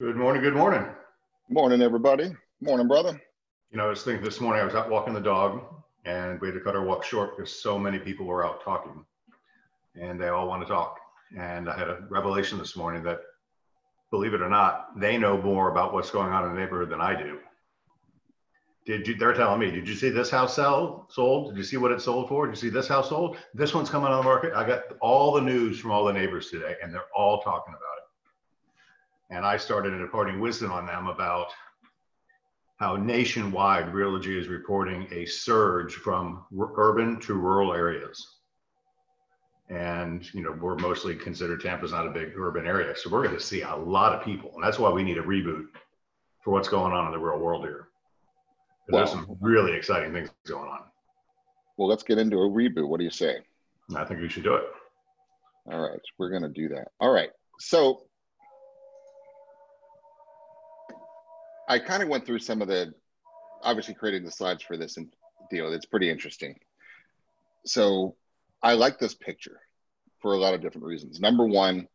Good morning. Good morning. Morning, everybody. Morning, brother. You know, I was thinking this morning, I was out walking the dog and we had to cut our walk short because so many people were out talking and they all want to talk. And I had a revelation this morning that, believe it or not, they know more about what's going on in the neighborhood than I do. Did you, they're telling me, did you see this house sell, sold? Did you see what it sold for? Did you see this house sold? This one's coming on the market. I got all the news from all the neighbors today and they're all talking about it and I started imparting wisdom on them about how nationwide Realogy is reporting a surge from urban to rural areas. And, you know, we're mostly considered Tampa's not a big urban area. So we're going to see a lot of people. And that's why we need a reboot for what's going on in the real world here. Well, there's some really exciting things going on. Well, let's get into a reboot. What do you say? I think we should do it. All right. We're going to do that. All right. So I kind of went through some of the, obviously creating the slides for this and deal. It's pretty interesting. So I like this picture for a lot of different reasons. Number one,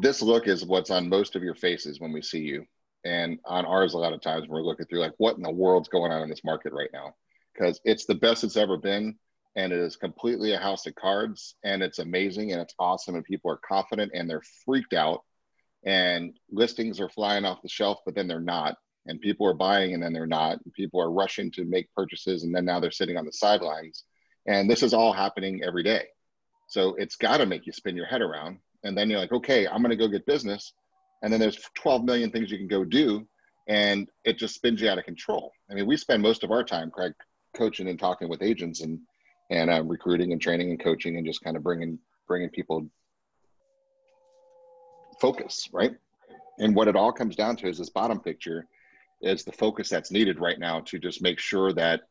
this look is what's on most of your faces when we see you. And on ours, a lot of times we're looking through like, what in the world's going on in this market right now? Because it's the best it's ever been. And it is completely a house of cards. And it's amazing and it's awesome. And people are confident and they're freaked out and listings are flying off the shelf, but then they're not. And people are buying and then they're not. People are rushing to make purchases and then now they're sitting on the sidelines. And this is all happening every day. So it's got to make you spin your head around. And then you're like, okay, I'm going to go get business. And then there's 12 million things you can go do. And it just spins you out of control. I mean, we spend most of our time, Craig, coaching and talking with agents and and uh, recruiting and training and coaching and just kind of bringing bringing people focus, right? And what it all comes down to is this bottom picture is the focus that's needed right now to just make sure that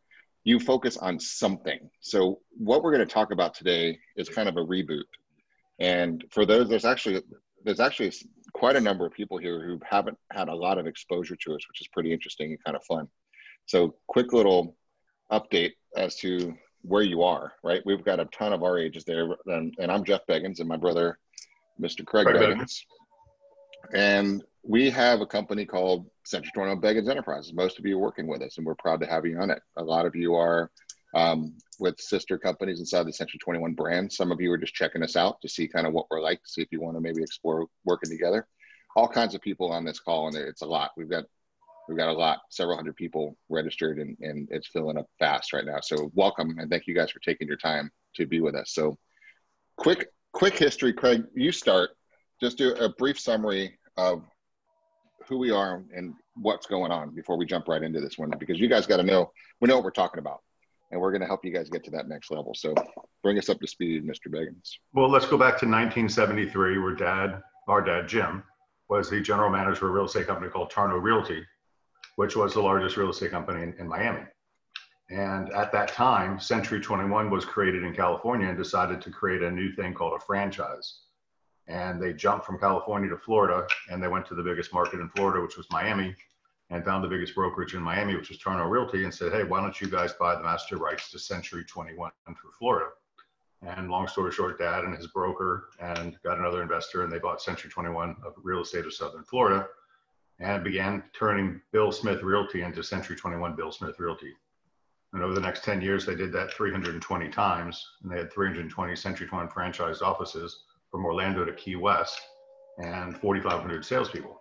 you focus on something. So what we're going to talk about today is kind of a reboot. And for those, there's actually there's actually quite a number of people here who haven't had a lot of exposure to us, which is pretty interesting and kind of fun. So quick little update as to where you are, right? We've got a ton of our ages there, and, and I'm Jeff Beggins, and my brother, Mr. Craig, Craig Beggins. Beggins. And we have a company called Century 21 Beggins Enterprises. Most of you are working with us, and we're proud to have you on it. A lot of you are um, with sister companies inside the Century 21 brand. Some of you are just checking us out to see kind of what we're like, to see if you want to maybe explore working together. All kinds of people on this call, and it's a lot. We've got we've got a lot, several hundred people registered, and, and it's filling up fast right now. So welcome, and thank you guys for taking your time to be with us. So quick quick history, Craig. You start just do a brief summary of who we are and what's going on before we jump right into this one because you guys got to know we know what we're talking about and we're going to help you guys get to that next level. So bring us up to speed mr beggins well let's go back to 1973 where dad our dad jim was the general manager of a real estate company called tarno realty which was the largest real estate company in, in miami. And at that time century 21 was created in california and decided to create a new thing called a franchise and they jumped from California to Florida and they went to the biggest market in Florida, which was Miami, and found the biggest brokerage in Miami, which was Tarno Realty, and said, hey, why don't you guys buy the master rights to Century 21 for Florida? And long story short, dad and his broker and got another investor and they bought Century 21 of real estate of Southern Florida and began turning Bill Smith Realty into Century 21 Bill Smith Realty. And over the next 10 years, they did that 320 times and they had 320 Century 21 franchised offices from Orlando to Key West and 4,500 salespeople.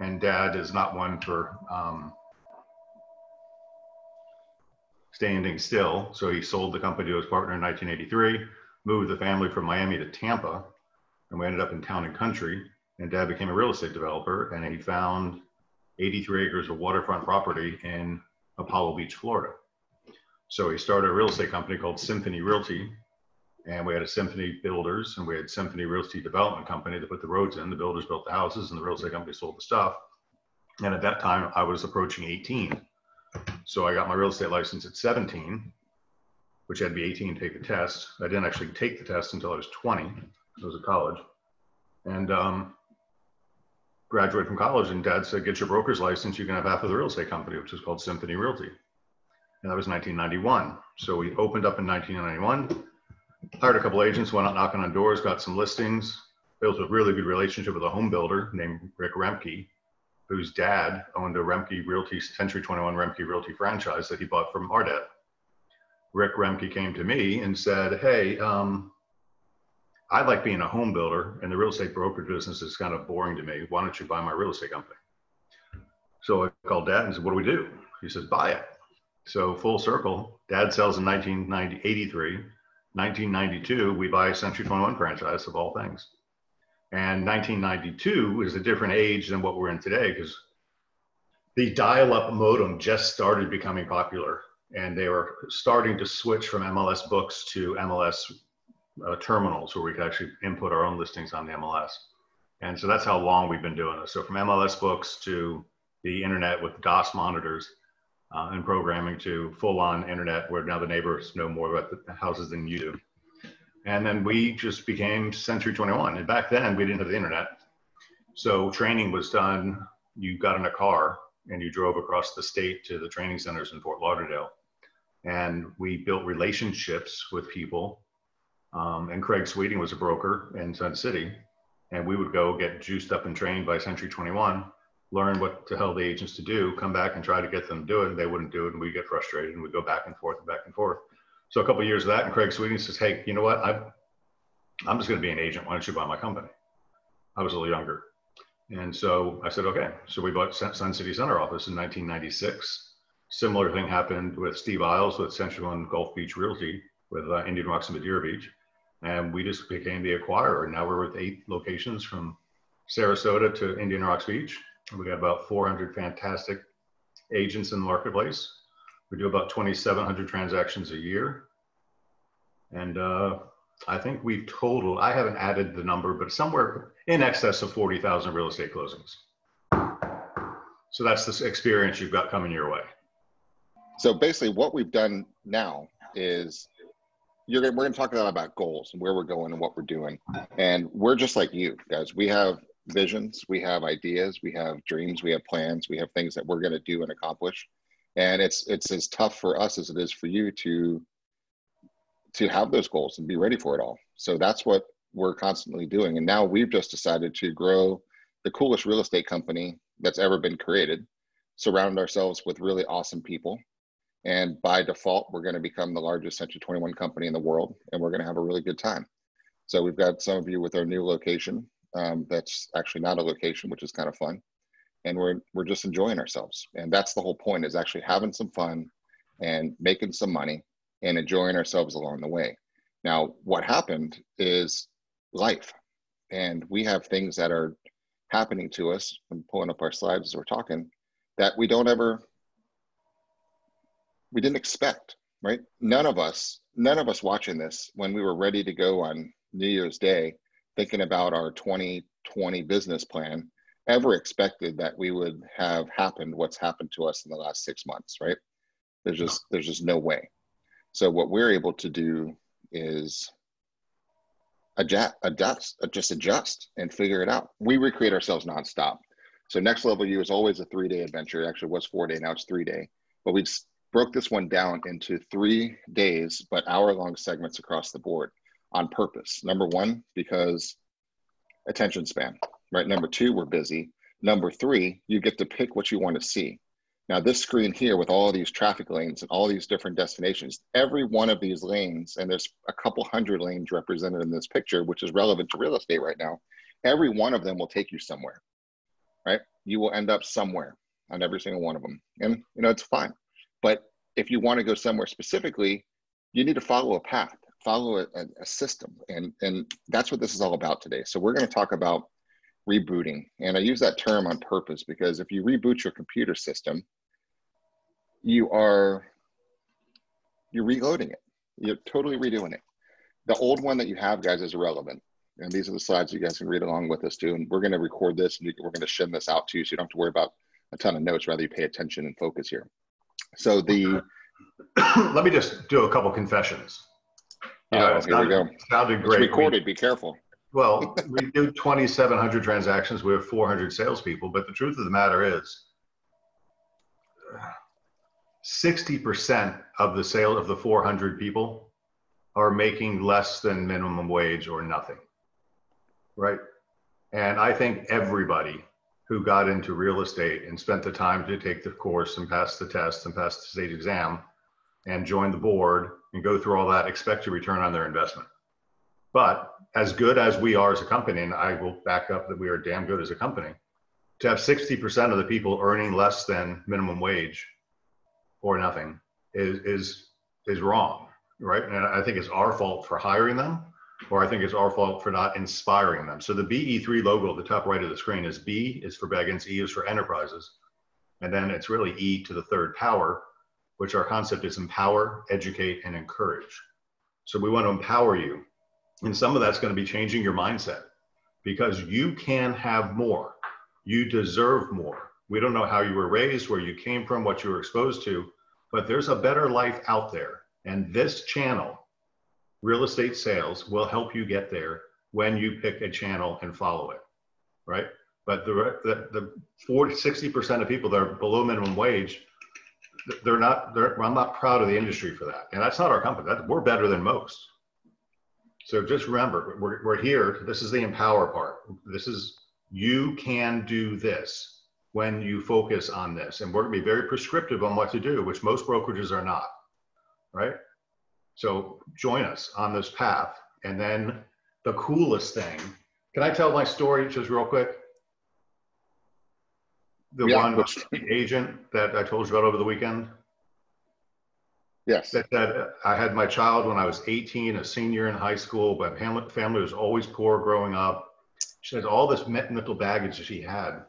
And dad is not one for um, standing still. So he sold the company to his partner in 1983, moved the family from Miami to Tampa, and we ended up in town and country. And dad became a real estate developer and he found 83 acres of waterfront property in Apollo Beach, Florida. So he started a real estate company called Symphony Realty and we had a Symphony Builders and we had Symphony Realty Development Company that put the roads in. The builders built the houses and the real estate company sold the stuff. And at that time, I was approaching 18. So I got my real estate license at 17, which had to be 18 to take the test. I didn't actually take the test until I was 20. I was at college. And um, graduated from college, and dad said, Get your broker's license. You can have half of the real estate company, which was called Symphony Realty. And that was 1991. So we opened up in 1991 hired a couple agents, went out knocking on doors, got some listings, built a really good relationship with a home builder named Rick Remke, whose dad owned a Remke Realty, Century 21 Remke Realty franchise that he bought from dad. Rick Remke came to me and said, Hey, um, I like being a home builder, and the real estate brokerage business is kind of boring to me. Why don't you buy my real estate company? So I called dad and said, What do we do? He says, Buy it. So full circle, dad sells in 1983. 1992, we buy a Century 21 franchise of all things. And 1992 is a different age than what we're in today because the dial up modem just started becoming popular and they were starting to switch from MLS books to MLS uh, terminals where we could actually input our own listings on the MLS. And so that's how long we've been doing this. So from MLS books to the internet with DOS monitors uh, and programming to full on internet where now the neighbors know more about the houses than you do. And then we just became Century 21. And back then we didn't have the internet. So training was done. You got in a car and you drove across the state to the training centers in Fort Lauderdale. And we built relationships with people. Um, and Craig Sweeting was a broker in Sun City. And we would go get juiced up and trained by Century 21, learn what to tell the agents to do, come back and try to get them to do it. And they wouldn't do it. And we get frustrated and we go back and forth and back and forth. So a couple of years of that, and Craig Sweeting says, "Hey, you know what? I, I'm just going to be an agent. Why don't you buy my company?" I was a little younger, and so I said, "Okay." So we bought Sun City Center office in 1996. Similar thing happened with Steve Isles with Century 21 Gulf Beach Realty with uh, Indian Rocks and Madeira Beach, and we just became the acquirer. Now we're with eight locations from Sarasota to Indian Rocks Beach. We got about 400 fantastic agents in the marketplace we do about 2,700 transactions a year. And uh, I think we've totaled, I haven't added the number, but somewhere in excess of 40,000 real estate closings. So that's the experience you've got coming your way. So basically, what we've done now is you're we're going to talk a lot about goals and where we're going and what we're doing. And we're just like you guys. We have visions, we have ideas, we have dreams, we have plans, we have things that we're going to do and accomplish. And it's it's as tough for us as it is for you to to have those goals and be ready for it all. So that's what we're constantly doing. And now we've just decided to grow the coolest real estate company that's ever been created surround ourselves with really awesome people and by default we're going to become the largest century 21 company in the world and we're going to have a really good time. So we've got some of you with our new location um, that's actually not a location which is kind of fun. And we're we're just enjoying ourselves. And that's the whole point is actually having some fun and making some money and enjoying ourselves along the way. Now what happened is life. And we have things that are happening to us. I'm pulling up our slides as we're talking that we don't ever we didn't expect right? None of us none of us watching this when we were ready to go on new year's day thinking about our 2020 business plan ever expected that we would have happened what's happened to us in the last six months, right? There's just there's just no way. So what we're able to do is adjust, adjust, just adjust and figure it out. We recreate ourselves nonstop. So next level you is always a three day adventure. It actually was four day, now it's three day. But we've broke this one down into three days, but hour long segments across the board on purpose. Number one, because attention span right? Number two, we're busy. Number three, you get to pick what you want to see. Now, this screen here with all these traffic lanes and all these different destinations, every one of these lanes, and there's a couple hundred lanes represented in this picture, which is relevant to real estate right now, every one of them will take you somewhere, right? You will end up somewhere on every single one of them. And, you know, it's fine. But if you want to go somewhere specifically, you need to follow a path, follow a, a system. And, and that's what this is all about today. So we're going to talk about rebooting. And I use that term on purpose because if you reboot your computer system, you are you're reloading it. You're totally redoing it. The old one that you have, guys, is irrelevant. And these are the slides you guys can read along with us too. And we're going to record this and we're going to send this out to you so you don't have to worry about a ton of notes, rather you pay attention and focus here. So the let me just do a couple confessions. Oh, here sounded, we go. Sounded great. It's recorded. We, be careful. Well, we do 2,700 transactions. We have 400 salespeople. But the truth of the matter is, 60% of the sale of the 400 people are making less than minimum wage or nothing. Right? And I think everybody who got into real estate and spent the time to take the course and pass the test and pass the state exam and join the board and go through all that expect a return on their investment. But as good as we are as a company, and I will back up that we are damn good as a company, to have 60% of the people earning less than minimum wage or nothing is is is wrong, right? And I think it's our fault for hiring them, or I think it's our fault for not inspiring them. So the BE3 logo at the top right of the screen is B is for Beggins, E is for enterprises, and then it's really E to the third power, which our concept is empower, educate, and encourage. So we want to empower you, and some of that's going to be changing your mindset because you can have more. You deserve more. We don't know how you were raised, where you came from, what you were exposed to, but there's a better life out there. And this channel, real estate sales, will help you get there when you pick a channel and follow it, right? But the, the, the 40, 60% of people that are below minimum wage, they're not, they're, I'm not proud of the industry for that. And that's not our company. That, we're better than most. So just remember, we're, we're here. This is the empower part. This is, you can do this when you focus on this. And we're going to be very prescriptive on what to do, which most brokerages are not, right? So join us on this path. And then the coolest thing, can I tell my story just real quick? The yeah, one with the agent that I told you about over the weekend? Yes. That, that I had my child when I was 18, a senior in high school. My family was always poor growing up. She has all this mental baggage that she had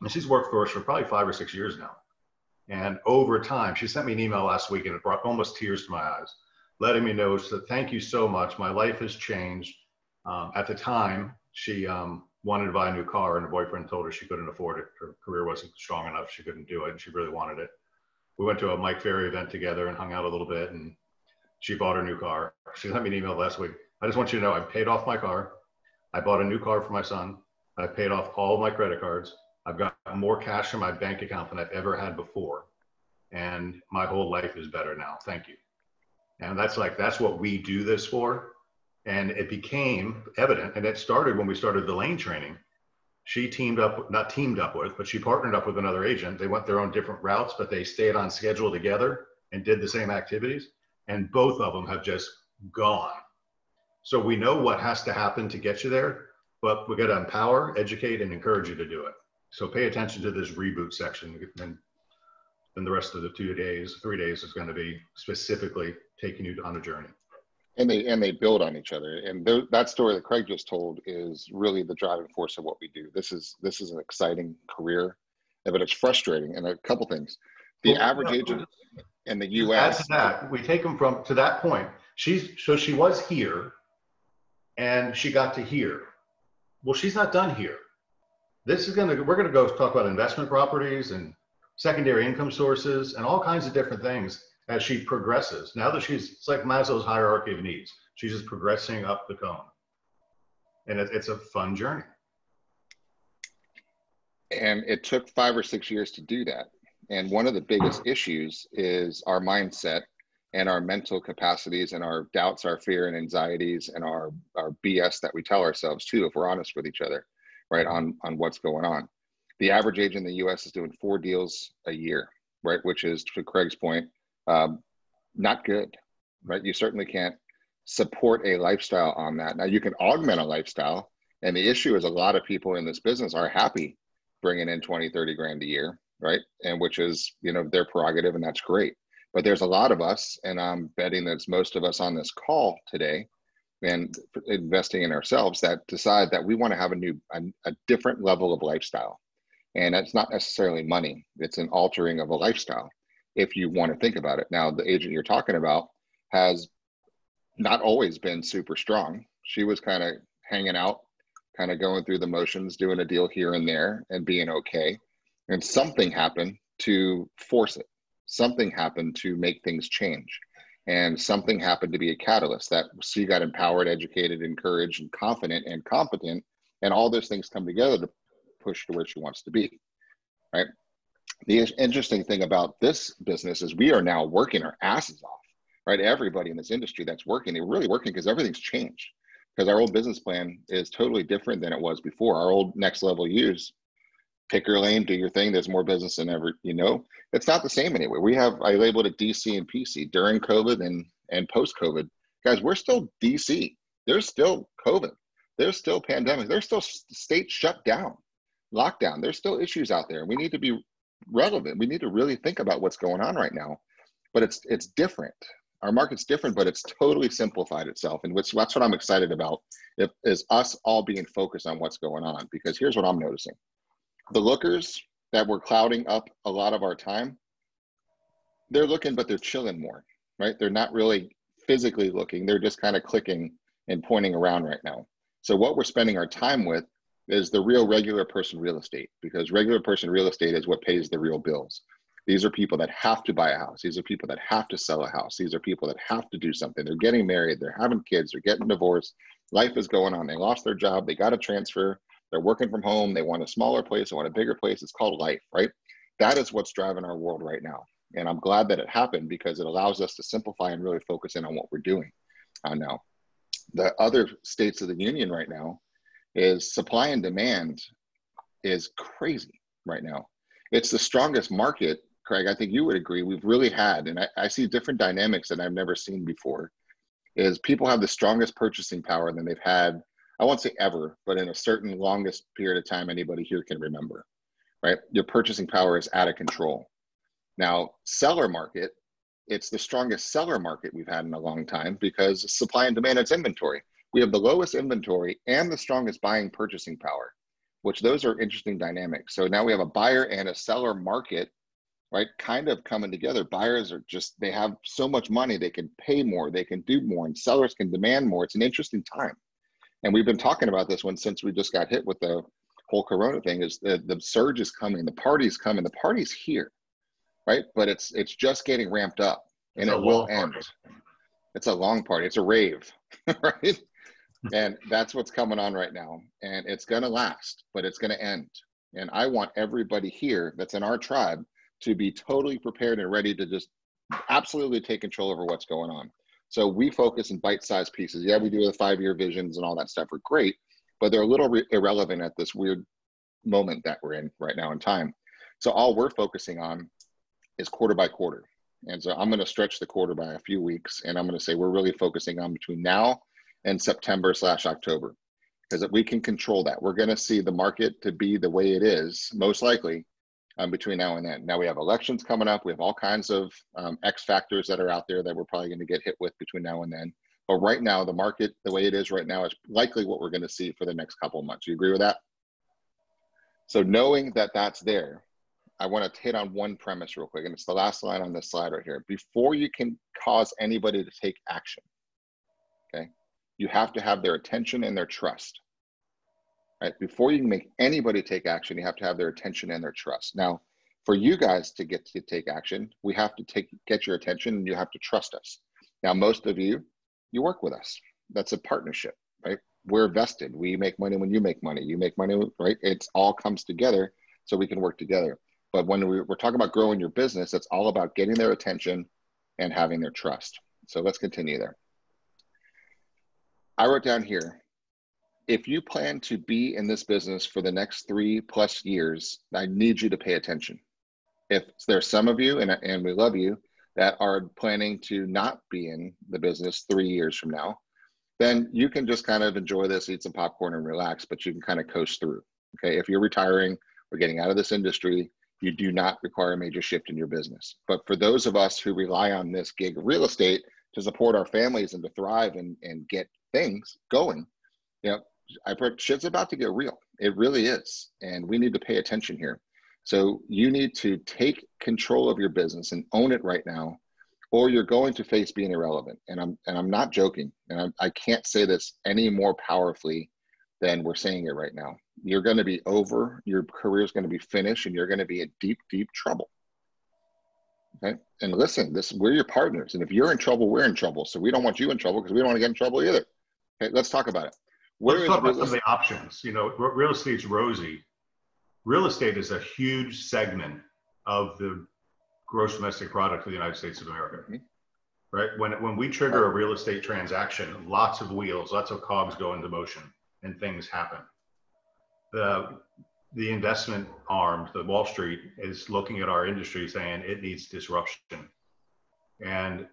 and she's worked for us for probably five or six years now. And over time, she sent me an email last week and it brought almost tears to my eyes, letting me know that thank you so much. My life has changed. Um, at the time, she um, wanted to buy a new car, and her boyfriend told her she couldn't afford it. Her career wasn't strong enough; she couldn't do it, and she really wanted it. We went to a Mike Ferry event together and hung out a little bit, and she bought her new car. She sent me an email last week. I just want you to know I paid off my car. I bought a new car for my son. I paid off all my credit cards. I've got more cash in my bank account than I've ever had before. And my whole life is better now. Thank you. And that's like, that's what we do this for. And it became evident, and it started when we started the lane training. She teamed up, not teamed up with, but she partnered up with another agent. They went their own different routes, but they stayed on schedule together and did the same activities. And both of them have just gone. So we know what has to happen to get you there, but we got to empower, educate, and encourage you to do it. So pay attention to this reboot section and then the rest of the two days, three days is going to be specifically taking you on a journey. And they and they build on each other. And th- that story that Craig just told is really the driving force of what we do. This is this is an exciting career, but it's frustrating. And a couple things. The well, average agent in the U.S. Add to that, we take them from to that point. She's so she was here, and she got to here. Well, she's not done here this is going to, we're going to go talk about investment properties and secondary income sources and all kinds of different things as she progresses. Now that she's, it's like Maslow's hierarchy of needs. She's just progressing up the cone. And it, it's a fun journey. And it took five or six years to do that. And one of the biggest issues is our mindset and our mental capacities and our doubts, our fear and anxieties, and our, our BS that we tell ourselves too, if we're honest with each other right on on what's going on the average age in the us is doing four deals a year right which is to craig's point um, not good right? You certainly can't support a lifestyle on that. Now you can augment a lifestyle and the issue is a lot of people in this business are happy bringing in 20 30 grand a year right? And which is you know their prerogative and that's great. But there's a lot of us and i'm betting that's most of us on this call today and investing in ourselves that decide that we want to have a new a, a different level of lifestyle. And it's not necessarily money. It's an altering of a lifestyle if you want to think about it. Now the agent you're talking about has not always been super strong. She was kind of hanging out kind of going through the motions doing a deal here and there and being okay. And something happened to force it. Something happened to make things change. And something happened to be a catalyst that she got empowered educated encouraged and confident and competent and all those things come together to push to where she wants to be right the interesting thing about this business is we are now working our asses off right everybody in this industry that's working they're really working because everything's changed because our old business plan is totally different than it was before. Our old next level use, pick your lane, do your thing. There's more business than ever you know. It's not the same anyway. We have I labeled it DC and PC during COVID and and post COVID. Guys, we're still DC. There's still COVID. There's still pandemic. There's still states shut down, lockdown. There's still issues out there. We need to be relevant. We need to really think about what's going on right now. But it's it's different our market's different, but it's totally simplified itself. And which, that's what I'm excited about if, is us all being focused on what's going on. Because here's what I'm noticing. The lookers that were clouding up a lot of our time, they're looking, but they're chilling more, right? They're not really physically looking. They're just kind of clicking and pointing around right now. So what we're spending our time with is the real regular person real estate because regular person real estate is what pays the real bills. These are people that have to buy a house. These are people that have to sell a house. These are people that have to do something. They're getting married. They're having kids. They're getting divorced. Life is going on. They lost their job. They got a transfer. They're working from home. They want a smaller place. They want a bigger place. It's called life, right? That is what's driving our world right now. And I'm glad that it happened because it allows us to simplify and really focus in on what we're doing uh, now. The other states of the union right now is supply and demand is crazy right now. It's the strongest market Craig, I think you would agree, we've really had, and I, I see different dynamics that I've never seen before, is people have the strongest purchasing power than they've had, I won't say ever, but in a certain longest period of time anybody here can remember, right? Your purchasing power is out of control. Now, seller market, it's the strongest seller market we've had in a long time because supply and demand, it's inventory. We have the lowest inventory and the strongest buying purchasing power, which those are interesting dynamics. So now we have a buyer and a seller market right kind of coming together. Buyers are just they have so much money they can pay more they can do more and sellers can demand more. It's an interesting time. And we've been talking about this one since we just got hit with the whole corona thing is the, the surge is coming the party's coming the party's here right? But it's it's just getting ramped up and it will end party. it's a long party. It's a rave right and that's what's coming on right now and it's going to last but it's going to end and i want everybody here that's in our tribe to be totally prepared and ready to just absolutely take control over what's going on. So we focus in bite-sized pieces. Yeah, we do the five-year visions and all that stuff are great, but they're a little re- irrelevant at this weird moment that we're in right now in time. So all we're focusing on is quarter by quarter. And so I'm going to stretch the quarter by a few weeks, and I'm going to say we're really focusing on between now and September slash October, because we can control that, we're going to see the market to be the way it is most likely um, between now and then. Now we have elections coming up. We have all kinds of um, X factors that are out there that we're probably going to get hit with between now and then. But right now, the market, the way it is right now, is likely what we're going to see for the next couple of months. You agree with that? So knowing that that's there, I want to hit on one premise real quick, and it's the last line on this slide right here. Before you can cause anybody to take action, you have to have their attention and their trust right? Before you can make anybody take action, you have to have their attention and their trust. Now, for you guys to get to take action, we have to take get your attention and you have to trust us. Now, most of you, you work with us. That's a partnership, right? We're vested. We make money when you make money. You make money, right? It all comes together so we can work together. But when we, we're talking about growing your business, it's all about getting their attention and having their trust. So let's continue there. I wrote down here if you plan to be in this business for the next three plus years, I need you to pay attention. If there's some of you, and, and we love you, that are planning to not be in the business three years from now, then you can just kind of enjoy this, eat some popcorn, and relax, but you can kind of coast through. Okay. If you're retiring or getting out of this industry, you do not require a major shift in your business. But for those of us who rely on this gig of real estate to support our families and to thrive and, and get things going, you know, I put shit's about to get real. It really is. And we need to pay attention here. So you need to take control of your business and own it right now, or you're going to face being irrelevant. And I'm and I'm not joking. And I'm, I can't say this any more powerfully than we're saying it right now. You're going to be over. Your career is going to be finished, and you're going to be in deep, deep trouble. Okay. And listen, this we're your partners, and if you're in trouble, we're in trouble. So we don't want you in trouble because we don't want to get in trouble either. Okay. Let's talk about it. Let's talk about some of the options. You know, real estate's rosy. Real estate is a huge segment of the gross domestic product of the United States of America. Mm-hmm. right? When, when we trigger a real estate transaction, lots of wheels, lots of cogs go into motion and things happen. The, the investment arm, the Wall Street, is looking at our industry saying it needs disruption. And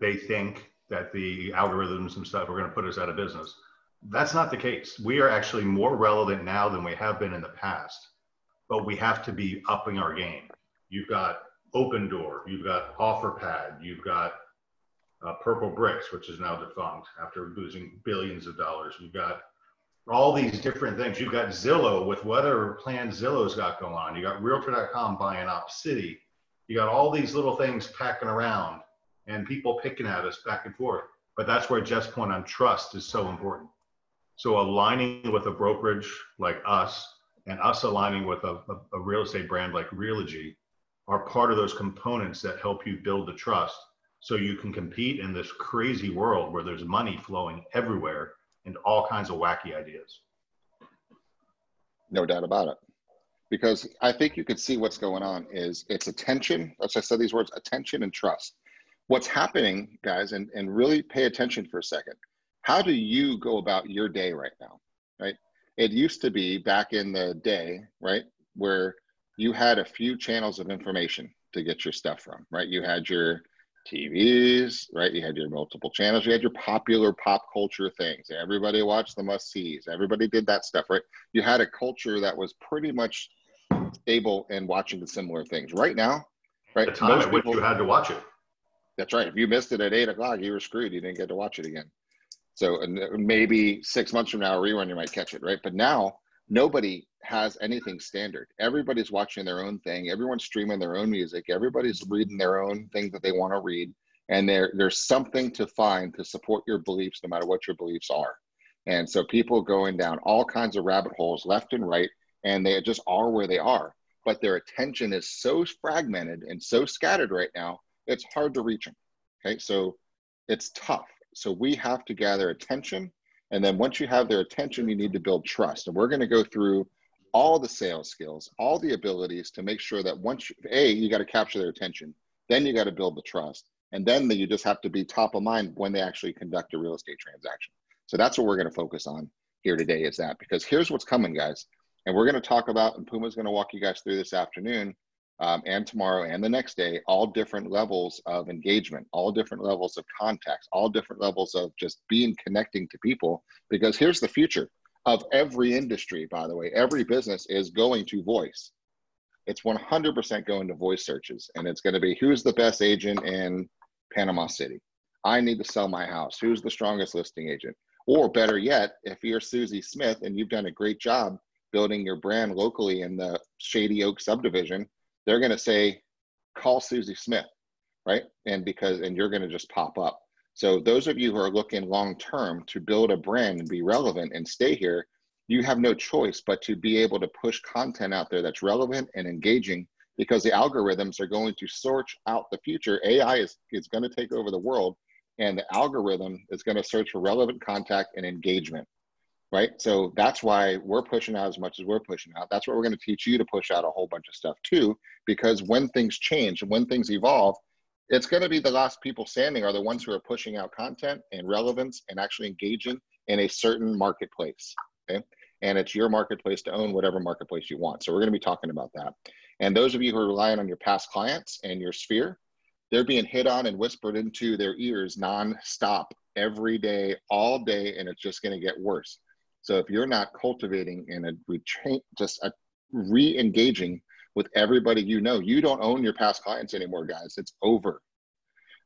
they think that the algorithms and stuff are going to put us out of business. That's not the case. We are actually more relevant now than we have been in the past, but we have to be upping our game. You've got Opendoor, you've got OfferPad, you've got uh, Purplebricks, which is now defunct after losing billions of dollars. You've got all these different things. You've got Zillow with whatever plan Zillow's got going on. You got Realtor.com buying Opcity. You got all these little things packing around and people picking at us back and forth. But that's where Jeff's point on trust is so important. So aligning with a brokerage like us and us aligning with a, a, a real estate brand like Realogy are part of those components that help you build the trust so you can compete in this crazy world where there's money flowing everywhere and all kinds of wacky ideas. No doubt about it. Because I think you could see what's going on is it's attention. As I said these words, attention and trust. What's happening, guys, and, and really pay attention for a second. How do you go about your day right now? Right? It used to be back in the day, right, where you had a few channels of information to get your stuff from, right? You had your TVs, right? You had your multiple channels. You had your popular pop culture things. Everybody watched the must sees. Everybody did that stuff, right? You had a culture that was pretty much able and watching the similar things. Right now, right? The time at which you had to watch it. That's right. If you missed it at eight o'clock, you were screwed. You didn't get to watch it again. So uh, maybe six months from now, a rerun, you might catch it, right? But now nobody has anything standard. Everybody's watching their own thing. Everyone's streaming their own music. Everybody's reading their own thing that they want to read. And there, there's something to find to support your beliefs, no matter what your beliefs are. And so people going down all kinds of rabbit holes left and right, and they just are where they are. But their attention is so fragmented and so scattered right now, it's hard to reach them. Okay, so it's tough. So we have to gather attention and then once you have their attention, you need to build trust. And we're going to go through all the sales skills, all the abilities to make sure that once you, A, you got to capture their attention, then you got to build the trust. And then the, you just have to be top of mind when they actually conduct a real estate transaction. So that's what we're going to focus on here today is that because here's what's coming, guys. And we're going to talk about, and Puma's going to walk you guys through this afternoon um, and tomorrow and the next day, all different levels of engagement, all different levels of contacts, all different levels of just being connecting to people. Because here's the future of every industry, by the way, every business is going to voice. It's 100% going to voice searches, and it's going to be who's the best agent in Panama City? I need to sell my house. Who's the strongest listing agent? Or better yet, if you're Susie Smith and you've done a great job building your brand locally in the Shady Oak subdivision, they're going to say, call Susie Smith, right? And because, and you're going to just pop up. So those of you who are looking long term to build a brand and be relevant and stay here, you have no choice but to be able to push content out there that's relevant and engaging because the algorithms are going to search out the future. AI is, is going to take over the world and the algorithm is going to search for relevant contact and engagement right? So that's why we're pushing out as much as we're pushing out. That's what we're going to teach you to push out a whole bunch of stuff too, because when things change and when things evolve, it's going to be the last people standing are the ones who are pushing out content and relevance and actually engaging in a certain marketplace. Okay. And it's your marketplace to own whatever marketplace you want. So we're going to be talking about that. And those of you who are relying on your past clients and your sphere, they're being hit on and whispered into their ears nonstop every day, all day, and it's just going to get worse. So if you're not cultivating and a retrain, just a re-engaging with everybody you know, you don't own your past clients anymore, guys. It's over.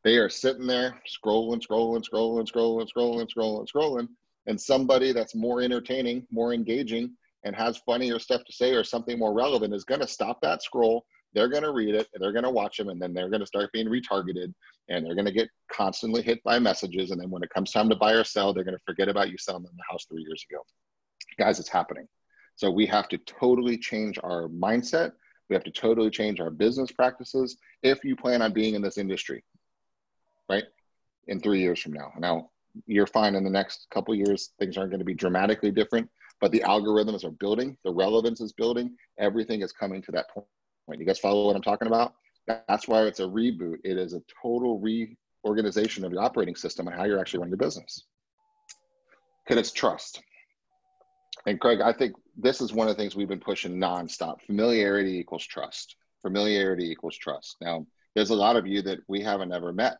They are sitting there scrolling, scrolling, scrolling, scrolling, scrolling, scrolling, scrolling, and somebody that's more entertaining, more engaging, and has funnier stuff to say or something more relevant is going to stop that scroll they're going to read it and they're going to watch them and then they're going to start being retargeted and they're going to get constantly hit by messages and then when it comes time to buy or sell they're going to forget about you selling them the house three years ago. Guys it's happening. So we have to totally change our mindset. We have to totally change our business practices if you plan on being in this industry right? In three years from now. Now you're fine in the next couple years things aren't going to be dramatically different but the algorithms are building the relevance is building everything is coming to that point you guys follow what I'm talking about? That's why it's a reboot. It is a total reorganization of your operating system and how you're actually running your business. Because it's trust. And Craig, I think this is one of the things we've been pushing nonstop. Familiarity equals trust. Familiarity equals trust. Now, there's a lot of you that we haven't ever met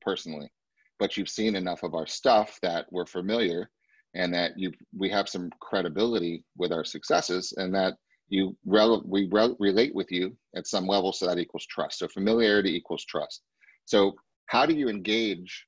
personally, but you've seen enough of our stuff that we're familiar and that you we have some credibility with our successes and that you rel- we re- relate with you at some level so that equals trust. So familiarity equals trust. So how do you engage?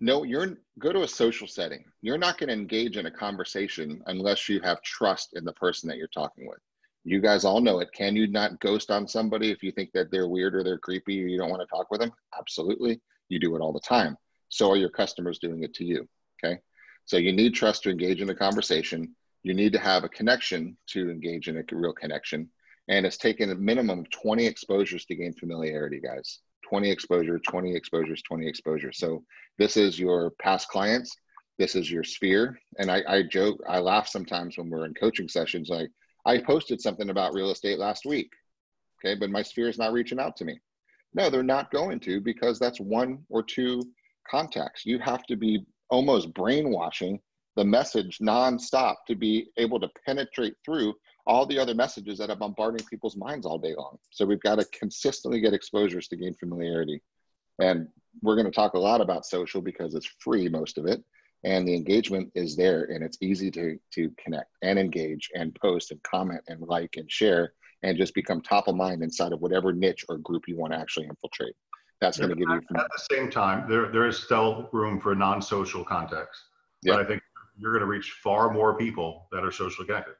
No you're go to a social setting. You're not going to engage in a conversation unless you have trust in the person that you're talking with. You guys all know it. Can you not ghost on somebody if you think that they're weird or they're creepy or you don't want to talk with them? Absolutely. You do it all the time. So are your customers doing it to you okay? So you need trust to engage in a conversation you need to have a connection to engage in a real connection and it's taken a minimum of 20 exposures to gain familiarity guys 20 exposure, 20 exposures, 20 exposures. So this is your past clients. This is your sphere. And I, I joke, I laugh sometimes when we're in coaching sessions. Like I posted something about real estate last week. Okay. But my sphere is not reaching out to me. No, they're not going to because that's one or two contacts. You have to be almost brainwashing the message nonstop to be able to penetrate through all the other messages that are bombarding people's minds all day long. So we've got to consistently get exposures to gain familiarity. And we're going to talk a lot about social because it's free, most of it. And the engagement is there and it's easy to, to connect and engage and post and comment and like and share and just become top of mind inside of whatever niche or group you want to actually infiltrate. That's going to give you. At the same time, there, there is still room for non social context. But I think you're going to reach far more people that are socially connected.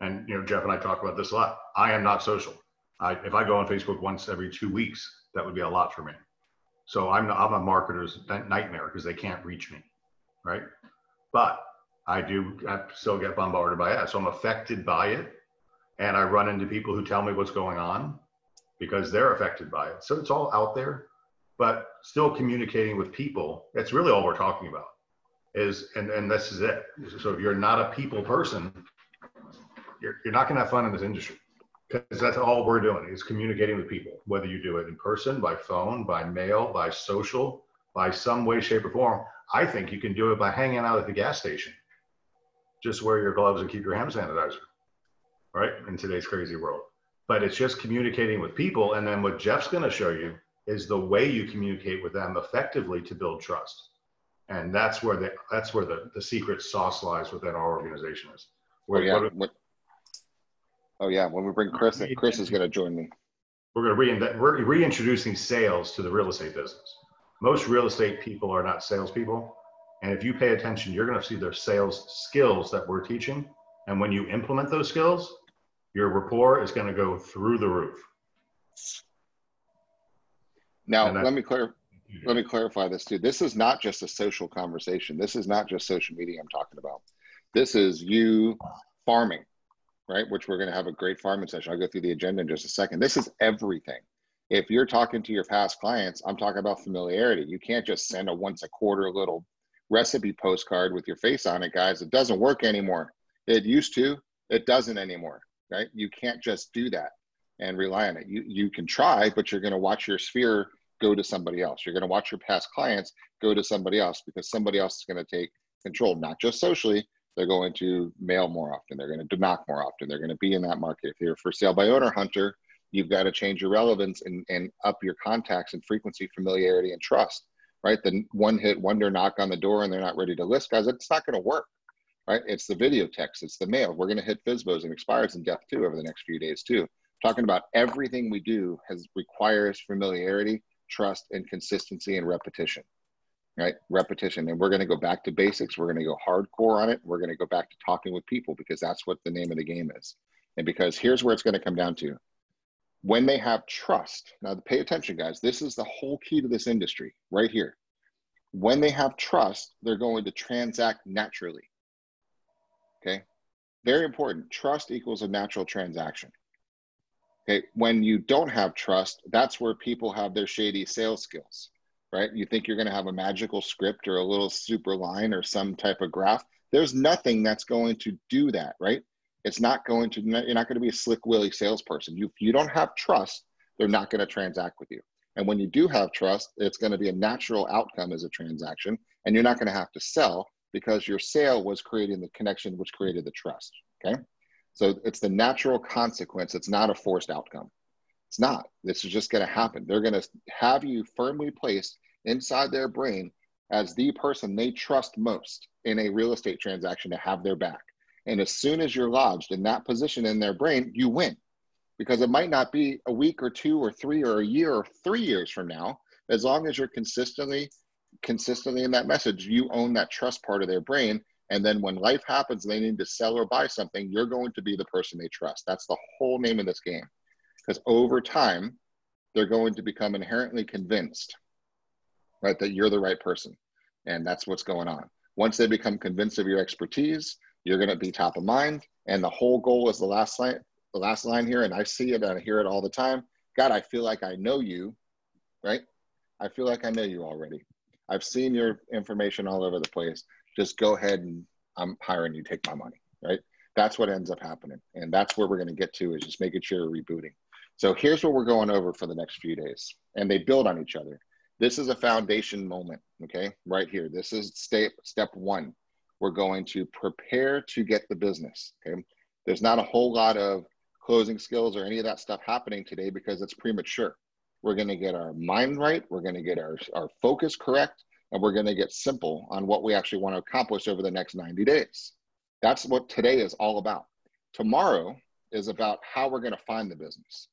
And you know jeff and i talk about this a lot. I am not social. I, if i go on facebook once every two weeks that would be a lot for me. So i'm, I'm a marketer's nightmare because they can't reach me right? But i do I still get bombarded by it so i'm affected by it and i run into people who tell me what's going on because they're affected by it. So it's all out there but still communicating with people that's really all we're talking about is and and this is it so if you're not a people person you're, you're not going to have fun in this industry because that's all we're doing is communicating with people, whether you do it in person, by phone, by mail, by social, by some way, shape, or form. I think you can do it by hanging out at the gas station. Just wear your gloves and keep your hand sanitizer, right? In today's crazy world. But it's just communicating with people. And then what Jeff's going to show you is the way you communicate with them effectively to build trust. And that's where the that's where the, the secret sauce lies within our organization is. Where, oh, yeah. What, Oh yeah, when we bring Chris, in, Chris is going to join me. We're going to reinvent. We're reintroducing sales to the real estate business. Most real estate people are not salespeople, and if you pay attention, you're going to see their sales skills that we're teaching. And when you implement those skills, your rapport is going to go through the roof. Now, let me clear. Mm-hmm. Let me clarify this too. This is not just a social conversation. This is not just social media I'm talking about. This is you farming right? Which we're going to have a great farming session. I'll go through the agenda in just a second. This is everything. If you're talking to your past clients, I'm talking about familiarity. You can't just send a once a quarter little recipe postcard with your face on it, guys. It doesn't work anymore. It used to, it doesn't anymore, right? You can't just do that and rely on it. You, you can try, but you're going to watch your sphere go to somebody else. You're going to watch your past clients go to somebody else because somebody else is going to take control, not just socially, they're going to mail more often. They're going to knock more often. They're going to be in that market. If you're for sale by owner hunter, you've got to change your relevance and, and up your contacts and frequency, familiarity, and trust. Right? The one hit wonder knock on the door and they're not ready to list, guys. It's not going to work. Right? It's the video text. It's the mail. We're going to hit FSBOs and expires in depth too over the next few days too. Talking about everything we do has requires familiarity, trust, and consistency and repetition right? Repetition. And we're going to go back to basics. We're going to go hardcore on it. We're going to go back to talking with people because that's what the name of the game is. And because here's where it's going to come down to when they have trust. Now, pay attention, guys. This is the whole key to this industry right here. When they have trust, they're going to transact naturally. Okay. Very important. Trust equals a natural transaction. Okay. When you don't have trust, that's where people have their shady sales skills right? You think you're going to have a magical script or a little super line or some type of graph. There's nothing that's going to do that, right? It's not going to, you're not going to be a slick willy salesperson. You, if you don't have trust, they're not going to transact with you. And when you do have trust, it's going to be a natural outcome as a transaction, and you're not going to have to sell because your sale was creating the connection which created the trust. Okay. So it's the natural consequence. It's not a forced outcome. It's not. This is just going to happen. They're going to have you firmly placed inside their brain as the person they trust most in a real estate transaction to have their back. And as soon as you're lodged in that position in their brain, you win because it might not be a week or two or three or a year or three years from now. As long as you're consistently, consistently in that message, you own that trust part of their brain. And then when life happens, they need to sell or buy something, you're going to be the person they trust. That's the whole name of this game. Because over time, they're going to become inherently convinced, right, that you're the right person. And that's what's going on. Once they become convinced of your expertise, you're going to be top of mind. And the whole goal is the last line, the last line here, and I see it and I hear it all the time. God, I feel like I know you, right? I feel like I know you already. I've seen your information all over the place. Just go ahead and I'm hiring you, take my money, right? That's what ends up happening. And that's where we're going to get to is just making sure we're rebooting. So here's what we're going over for the next few days. And they build on each other. This is a foundation moment, okay? Right here. This is step step 1. We're going to prepare to get the business, okay? There's not a whole lot of closing skills or any of that stuff happening today because it's premature. We're going to get our mind right, we're going to get our, our focus correct, and we're going to get simple on what we actually want to accomplish over the next 90 days. That's what today is all about. Tomorrow is about how we're going to find the business,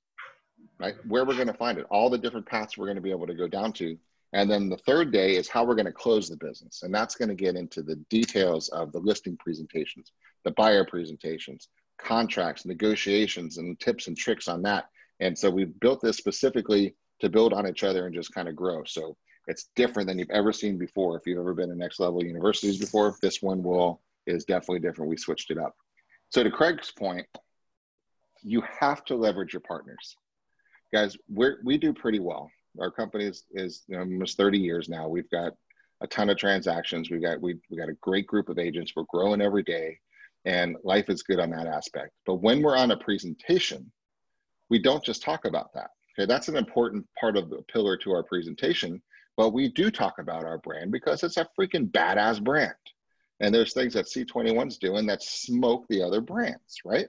right? Where we're going to find it, all the different paths we're going to be able to go down to. And then the third day is how we're going to close the business. And that's going to get into the details of the listing presentations, the buyer presentations, contracts, negotiations, and tips and tricks on that. And so we've built this specifically to build on each other and just kind of grow. So it's different than you've ever seen before. If you've ever been in next level universities before, this one will is definitely different. We switched it up. So to Craig's point, you have to leverage your partners. Guys, we we do pretty well. Our company is, is you know, almost 30 years now. We've got a ton of transactions. We've got we we got a great group of agents. We're growing every day and life is good on that aspect. But when we're on a presentation, we don't just talk about that. Okay, that's an important part of the pillar to our presentation, but we do talk about our brand because it's a freaking badass brand. And there's things that C21's doing that smoke the other brands, right?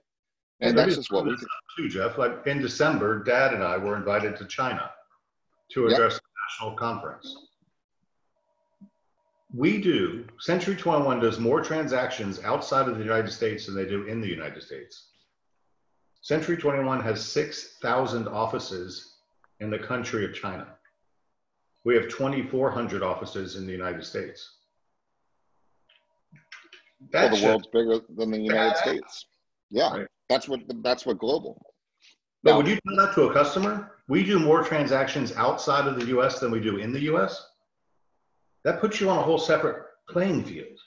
And that's just what we do. Too, Jeff. Like in December, Dad and I were invited to China to address yep. the national conference we do, Century 21 does more transactions outside of the United States than they do in the United States. Century 21 has 6,000 offices in the country of China. We have 2,400 offices in the United States. That well, the world's bigger than the United States. Yeah, right. that's what that's what global. But now, would you tell that to a customer? We do more transactions outside of the U.S. than we do in the U.S that puts you on a whole separate playing field.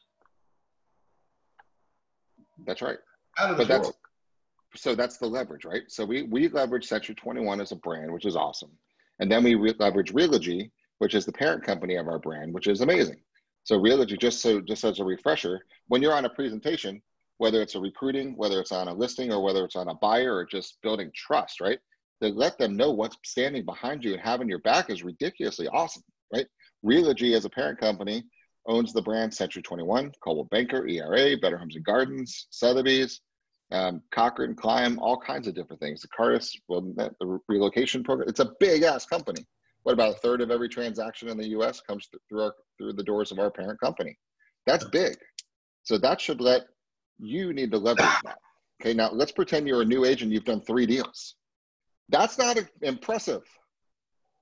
That's right. but that's world. so that's the leverage, right? So we we leverage Century 21 as a brand, which is awesome, and then we re- leverage Realogy, which is the parent company of our brand, which is amazing. So Realogy, just so just as a refresher, when you're on a presentation, whether it's a recruiting, whether it's on a listing, or whether it's on a buyer, or just building trust, right? To let them know what's standing behind you and having your back is ridiculously awesome, right? Realogy, as a parent company, owns the brand Century 21, Coldwell Banker, ERA, Better Homes and Gardens, Sotheby's, um, Corcoran, Climb, all kinds of different things. The Cartus, well, the relocation program. It's a big ass company. What about a third of every transaction in the U.S. comes through our, through the doors of our parent company? That's big. So that should let you need to leverage ah. that. Okay, now let's pretend you're a new agent. You've done three deals. That's not impressive.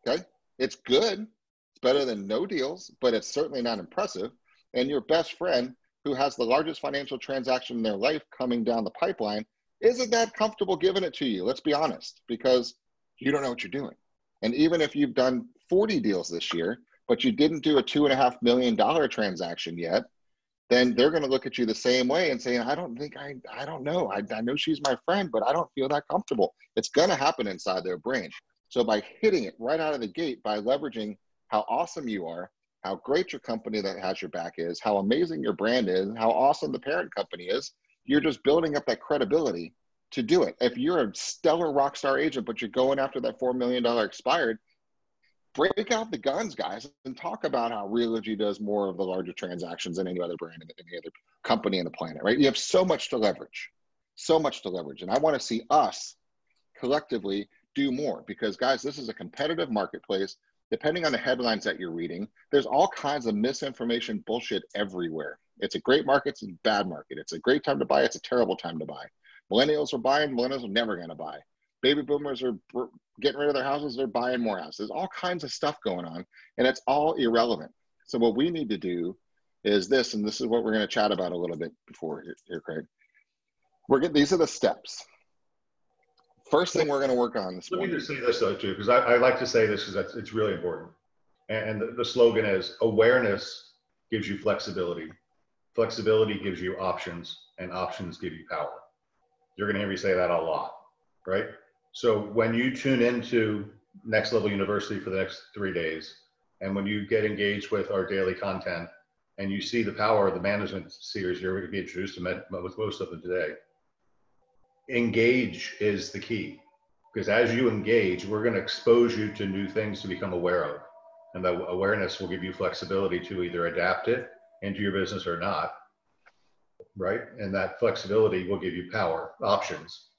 Okay, it's good It's better than no deals, but it's certainly not impressive. And your best friend, who has the largest financial transaction in their life coming down the pipeline, isn't that comfortable giving it to you. Let's be honest, because you don't know what you're doing. And even if you've done 40 deals this year, but you didn't do a two and a half million dollar transaction yet, then they're going to look at you the same way and say, I don't think I, I don't know. I, I know she's my friend, but I don't feel that comfortable. It's going to happen inside their brain. So by hitting it right out of the gate, by leveraging how awesome you are, how great your company that has your back is, how amazing your brand is, how awesome the parent company is. You're just building up that credibility to do it. If you're a stellar rock star agent, but you're going after that $4 million expired, break out the guns, guys, and talk about how Realogy does more of the larger transactions than any other brand in any other company in the planet, right? You have so much to leverage, so much to leverage. And I want to see us collectively do more because, guys, this is a competitive marketplace. Depending on the headlines that you're reading, there's all kinds of misinformation bullshit everywhere. It's a great market, it's a bad market. It's a great time to buy, it's a terrible time to buy. Millennials are buying, millennials are never going to buy. Baby boomers are getting rid of their houses they're buying more houses. All kinds of stuff going on and it's all irrelevant. So what we need to do is this and this is what we're going to chat about a little bit before here craig. We're getting these are the steps. First thing we're going to work on this let morning. me just say this though too because I, I, like to say this because it's really important. And the, the slogan is awareness gives you flexibility. Flexibility gives you options and options give you power you're going to hear me say that a lot right so when you tune into Next Level University for the next three days, and when you get engaged with our daily content, and you see the power of the management series you're going to be introduced to med- with most of them today, engage is the key. Because as you engage, we're going to expose you to new things to become aware of. And that awareness will give you flexibility to either adapt it into your business or not. Right. And that flexibility will give you power, options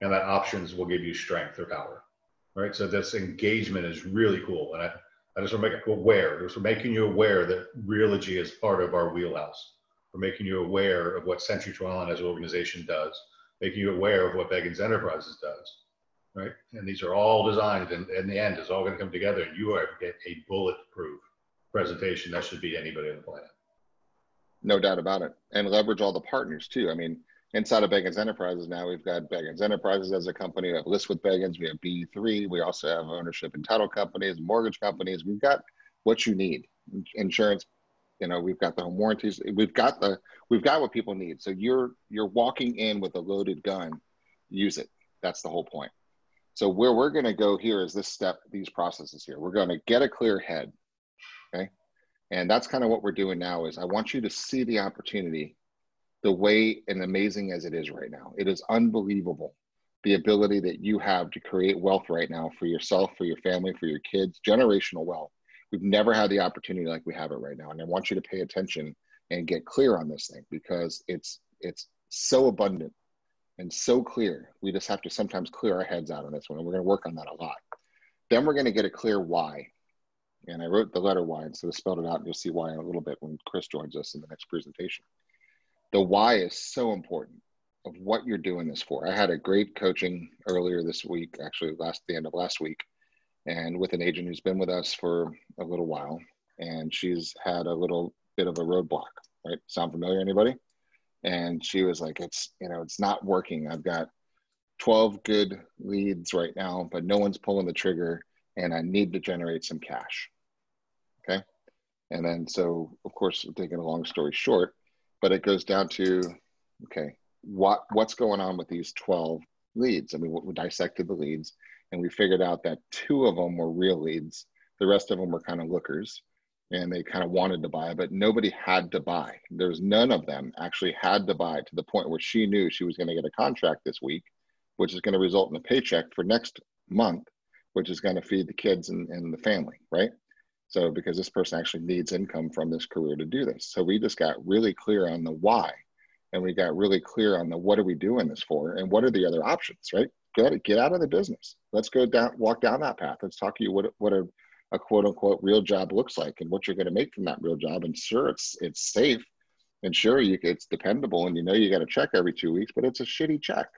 and that options will give you strength or power. Right. So this engagement is really cool. And I, I just want to make it aware. We're making you aware that Realogy is part of our wheelhouse. We're making you aware of what Century 21 as an organization does, making you aware of what Beggins Enterprises does. Right. And these are all designed and in the end it's all going to come together and you are a bulletproof presentation that should beat anybody on the planet. No doubt about it. And leverage all the partners too. I mean, inside of Beggins Enterprises now, we've got Beggins Enterprises as a company. We have List with Beggins. We have B3. We also have ownership in title companies, mortgage companies. We've got what you need. Insurance, you know, we've got the home warranties. We've got the we've got what people need. So you're you're walking in with a loaded gun. Use it. That's the whole point. So where we're going to go here is this step, these processes here. We're going to get a clear head. Okay. And that's kind of what we're doing now is I want you to see the opportunity the way and amazing as it is right now. It is unbelievable the ability that you have to create wealth right now for yourself, for your family, for your kids, generational wealth. We've never had the opportunity like we have it right now. And I want you to pay attention and get clear on this thing because it's it's so abundant and so clear. We just have to sometimes clear our heads out on this one. And we're going to work on that a lot. Then we're going to get a clear why. And I wrote the letter Y, and so I spelled it out, and you'll see why in a little bit when Chris joins us in the next presentation the why is so important of what you're doing this for. I had a great coaching earlier this week, actually last the end of last week, and with an agent who's been with us for a little while, and she's had a little bit of a roadblock. Right? Sound familiar? Anybody? And she was like, "It's you know, it's not working. I've got 12 good leads right now, but no one's pulling the trigger, and I need to generate some cash." Okay. And then, so of course, taking a long story short, but it goes down to okay what what's going on with these 12 leads? I mean we dissected the leads and we figured out that two of them were real leads. The rest of them were kind of lookers and they kind of wanted to buy but nobody had to buy. There's none of them actually had to buy to the point where she knew she was going to get a contract this week which is going to result in a paycheck for next month which is going to feed the kids and, and the family right so, because this person actually needs income from this career to do this. So, we just got really clear on the why and we got really clear on the what are we doing this for and what are the other options, right? Get, get out of the business. Let's go down, walk down that path. Let's talk to you what, what a, a quote unquote real job looks like and what you're going to make from that real job. And sure, it's, it's safe and sure, you, it's dependable and you know you got to check every two weeks, but it's a shitty check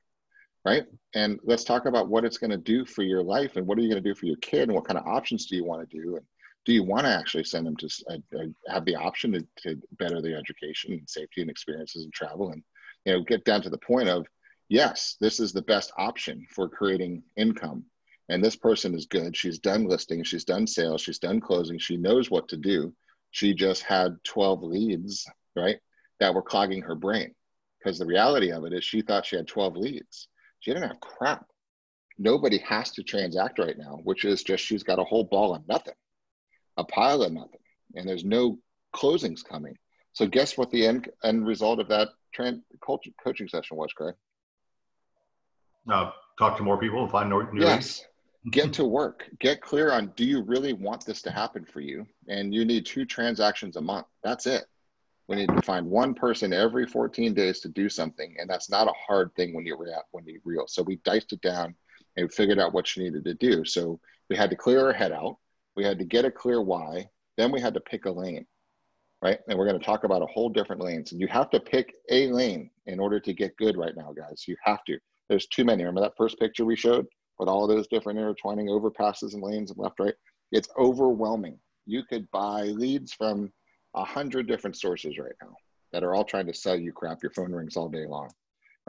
right? And let's talk about what it's going to do for your life and what are you going to do for your kid and what kind of options do you want to do and do you want to actually send them to uh, uh, have the option to, to better their education and safety and experiences and travel and you know get down to the point of yes this is the best option for creating income and this person is good she's done listing she's done sales she's done closing she knows what to do. She just had 12 leads right that were clogging her brain. Because the reality of it is she thought she had 12 leads. She didn't have crap. Nobody has to transact right now which is just she's got a whole ball of nothing a pile of nothing, and there's no closings coming. So guess what the end end result of that trend coaching, coaching session was, Craig? Uh, talk to more people and find new yes. get to work. Get clear on do you really want this to happen for you? And you need two transactions a month. That's it. We need to find one person every 14 days to do something and that's not a hard thing when you react when you real so we diced it down and figured out what you needed to do. So we had to clear our head out we had to get a clear why then we had to pick a lane right? And we're going to talk about a whole different lanes and you have to pick a lane in order to get good right now guys. You have to. There's too many. Remember that first picture we showed with all those different intertwining overpasses and lanes and left right? It's overwhelming. You could buy leads from a hundred different sources right now that are all trying to sell you crap. Your phone rings all day long,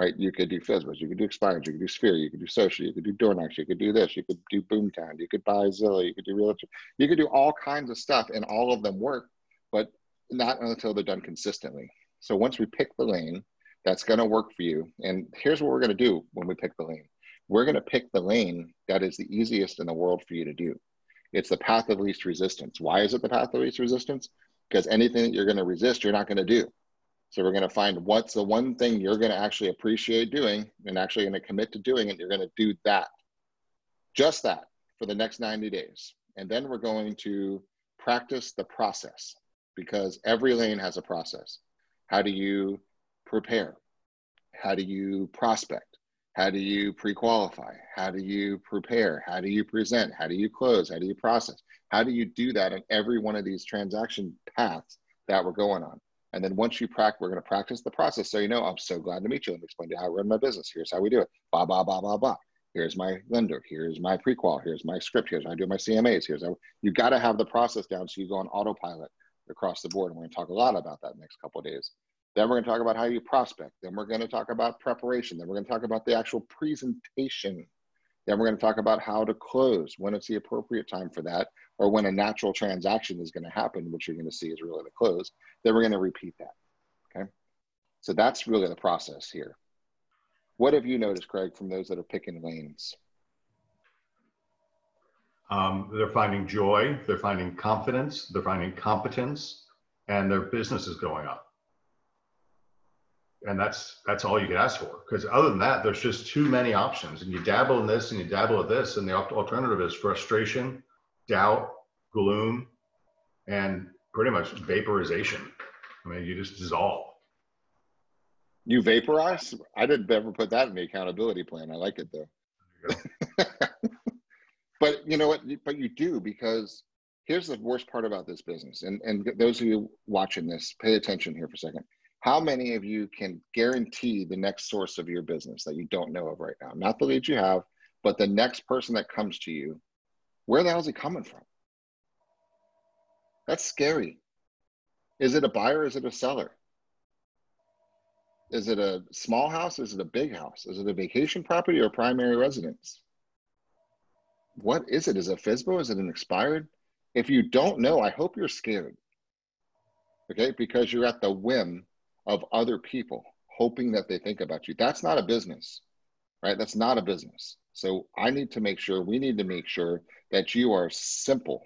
right? You could do FSBOs, you could do expireds, you could do Sphere, you could do Social, you could do DoorKnocks, you could do this, you could do Boomtown, you could buy Zillow, you could do Realtor, you could do all kinds of stuff, and all of them work, but not until they're done consistently. So once we pick the lane that's going to work for you, and here's what we're going to do when we pick the lane. We're going to pick the lane that is the easiest in the world for you to do. It's the path of least resistance. Why is it the path of least resistance? because anything that you're going to resist, you're not going to do. So we're going to find what's the one thing you're going to actually appreciate doing and actually going to commit to doing it. You're going to do that, just that for the next 90 days. And then we're going to practice the process because every lane has a process. How do you prepare? How do you prospect? How do you pre qualify? How do you prepare? How do you present? How do you close? How do you process? How do you do that in every one of these transaction paths that we're going on? And then once you practice, we're going to practice the process. So you know, I'm so glad to meet you. Let me explain to you how I run my business. Here's how we do it. Blah, blah, blah, blah, blah. Here's my lender. Here's my prequal. Here's my script. Here's how I do my CMAs. Here's how you got to have the process down so you go on autopilot across the board. And we're going to talk a lot about that next couple of days. Then we're going to talk about how you prospect. Then we're going to talk about preparation. Then we're going to talk about the actual presentation. Then we're going to talk about how to close, when it's the appropriate time for that, or when a natural transaction is going to happen, which you're going to see is really the close. Then we're going to repeat that. Okay. So that's really the process here. What have you noticed, Craig, from those that are picking lanes? Um, they're finding joy, they're finding confidence, they're finding competence, and their business is going up and that's that's all you can ask for. Because other than that there's just too many options and you dabble in this and you dabble in this and the alternative is frustration doubt gloom and pretty much vaporization. I mean you just dissolve. You vaporize? I didn't ever put that in the accountability plan. I like it though. You but you know what? But you do because here's the worst part about this business and and those of you watching this pay attention here for a second how many of you can guarantee the next source of your business that you don't know of right now? Not the lead you have, but the next person that comes to you. Where the hell is he coming from? That's scary. Is it a buyer? Is it a seller? Is it a small house? Is it a big house? Is it a vacation property or primary residence? What is it? Is it a FSBO? Is it an expired? If you don't know, I hope you're scared. Okay, because you're at the whim of other people, hoping that they think about you. That's not a business, right? That's not a business. So I need to make sure, we need to make sure that you are simple,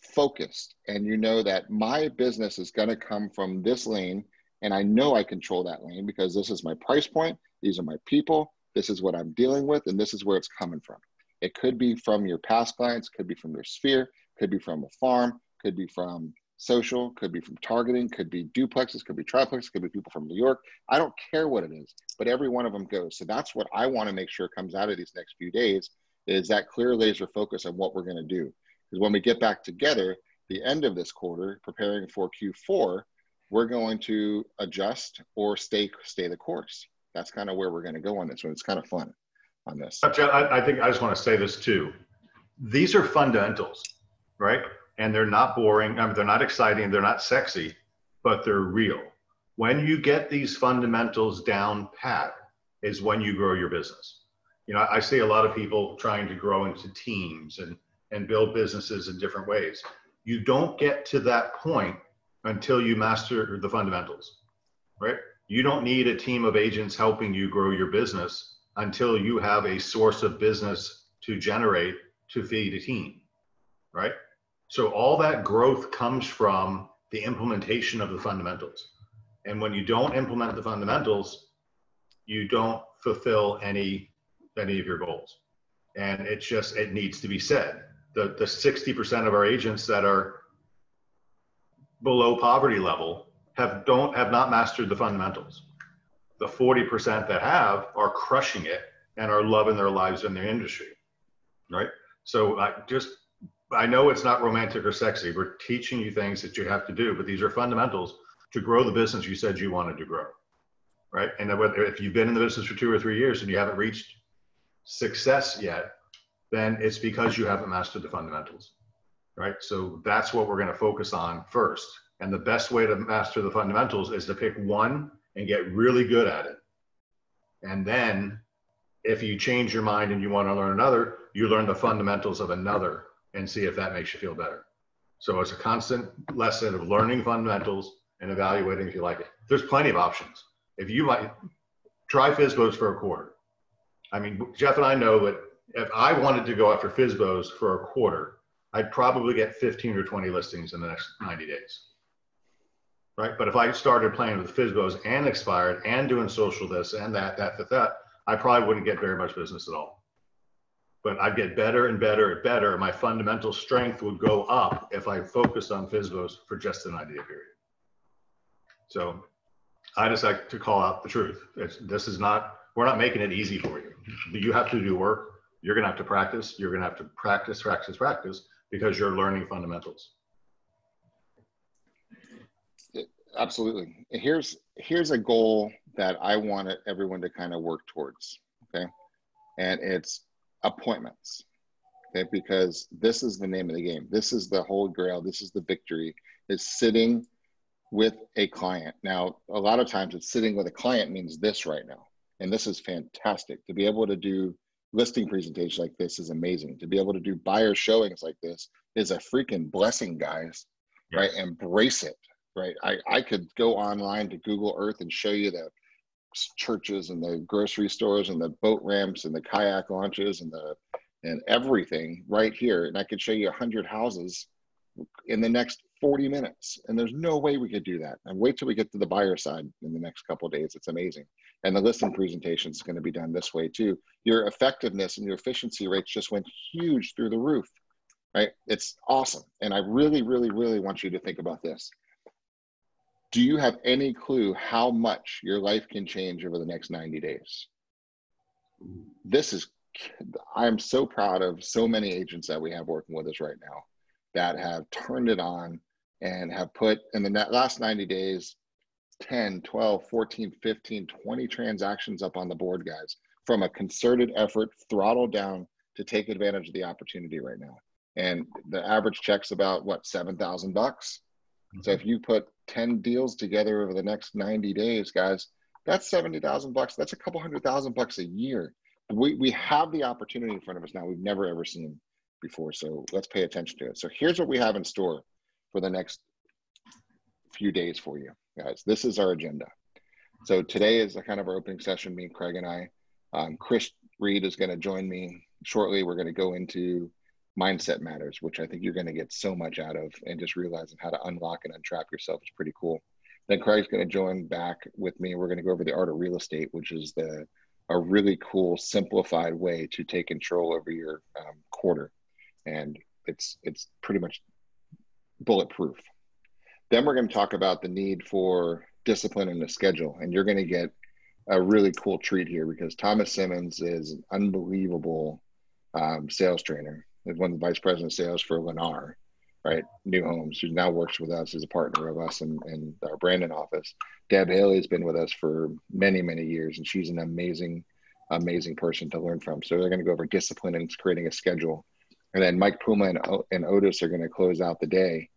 focused, and you know that my business is going to come from this lane. And I know I control that lane because this is my price point. These are my people. This is what I'm dealing with, and this is where it's coming from. It could be from your past clients, could be from your sphere, could be from a farm, could be from social, could be from targeting, could be duplexes, could be triplexes, could be people from New York. I don't care what it is, but every one of them goes. So that's what I want to make sure comes out of these next few days is that clear laser focus on what we're going to do. Because when we get back together, the end of this quarter, preparing for Q4, we're going to adjust or stay stay the course. That's kind of where we're going to go on this one. It's kind of fun on this. I, I think I just want to say this too. These are fundamentals, right? And they're not boring. I mean, they're not exciting. They're not sexy, but they're real. When you get these fundamentals down pat, is when you grow your business. You know, I see a lot of people trying to grow into teams and and build businesses in different ways. You don't get to that point until you master the fundamentals, right? You don't need a team of agents helping you grow your business until you have a source of business to generate to feed a team, right? So all that growth comes from the implementation of the fundamentals. And when you don't implement the fundamentals, you don't fulfill any any of your goals. And it's just, it needs to be said. The, the 60% of our agents that are below poverty level have don't have not mastered the fundamentals. The 40% that have are crushing it and are loving their lives in their industry. Right. So I just I know it's not romantic or sexy. We're teaching you things that you have to do, but these are fundamentals to grow the business you said you wanted to grow. Right. And if you've been in the business for two or three years and you haven't reached success yet, then it's because you haven't mastered the fundamentals. Right. So that's what we're going to focus on first. And the best way to master the fundamentals is to pick one and get really good at it. And then if you change your mind and you want to learn another, you learn the fundamentals of another and see if that makes you feel better. So it's a constant lesson of learning fundamentals and evaluating if you like it. There's plenty of options. If you like, try FSBOs for a quarter. I mean, Jeff and I know that if I wanted to go after FSBOs for a quarter, I'd probably get 15 or 20 listings in the next 90 days. Right. But if I started playing with FSBOs and expired and doing social this and that, that, that, that, I probably wouldn't get very much business at all. But I'd get better and better and better. My fundamental strength would go up if I focused on FSBOs for just an idea period. So I just like to call out the truth. It's, this is not, we're not making it easy for you. You have to do work. You're going to have to practice. You're going to have to practice, practice, practice because you're learning fundamentals. Absolutely. Here's here's a goal that I want everyone to kind of work towards. Okay. And it's appointments. Okay. Because this is the name of the game. This is the whole grail. This is the victory is sitting with a client. Now, a lot of times it's sitting with a client means this right now. And this is fantastic to be able to do listing presentations like this is amazing. To be able to do buyer showings like this is a freaking blessing, guys. Yes. Right. Embrace it. Right. I, I could go online to Google Earth and show you the churches and the grocery stores and the boat ramps and the kayak launches and the and everything right here. And i could show you 100 houses in the next 40 minutes. And there's no way we could do that. And wait till we get to the buyer side in the next couple days. It's amazing. And the listing presentation is going to be done this way too. Your effectiveness and your efficiency rates just went huge through the roof right? It's awesome. And i really really really want you to think about this do you have any clue how much your life can change over the next 90 days? This is, I'm so proud of so many agents that we have working with us right now that have turned it on and have put in the last 90 days 10, 12, 14, 15, 20 transactions up on the board, guys, from a concerted effort, throttle down to take advantage of the opportunity right now. And the average check's about what, 7,000 bucks? So if you put 10 deals together over the next 90 days, guys, that's 70,000 bucks. That's a couple hundred thousand bucks a year. We, we have the opportunity in front of us now we've never ever seen before. So let's pay attention to it. So here's what we have in store for the next few days for you guys. This is our agenda. So today is a kind of our opening session, me, Craig, and I. Um, Chris Reed is going to join me shortly. We're going to go into mindset matters, which I think you're going to get so much out of, and just realizing how to unlock and untrap yourself is pretty cool. Then Craig's going to join back with me. We're going to go over the art of real estate, which is the a really cool, simplified way to take control over your um, quarter, and it's it's pretty much bulletproof. Then we're going to talk about the need for discipline and a schedule, and you're going to get a really cool treat here because Thomas Simmons is an unbelievable um, sales trainer is one of the vice president sales for Lennar, right? New Homes, who now works with us as a partner of us in our Brandon office. Deb Haley has been with us for many, many years, and she's an amazing, amazing person to learn from. So they're going to go over discipline and creating a schedule. And then Mike Puma and, and Otis are going to close out the day.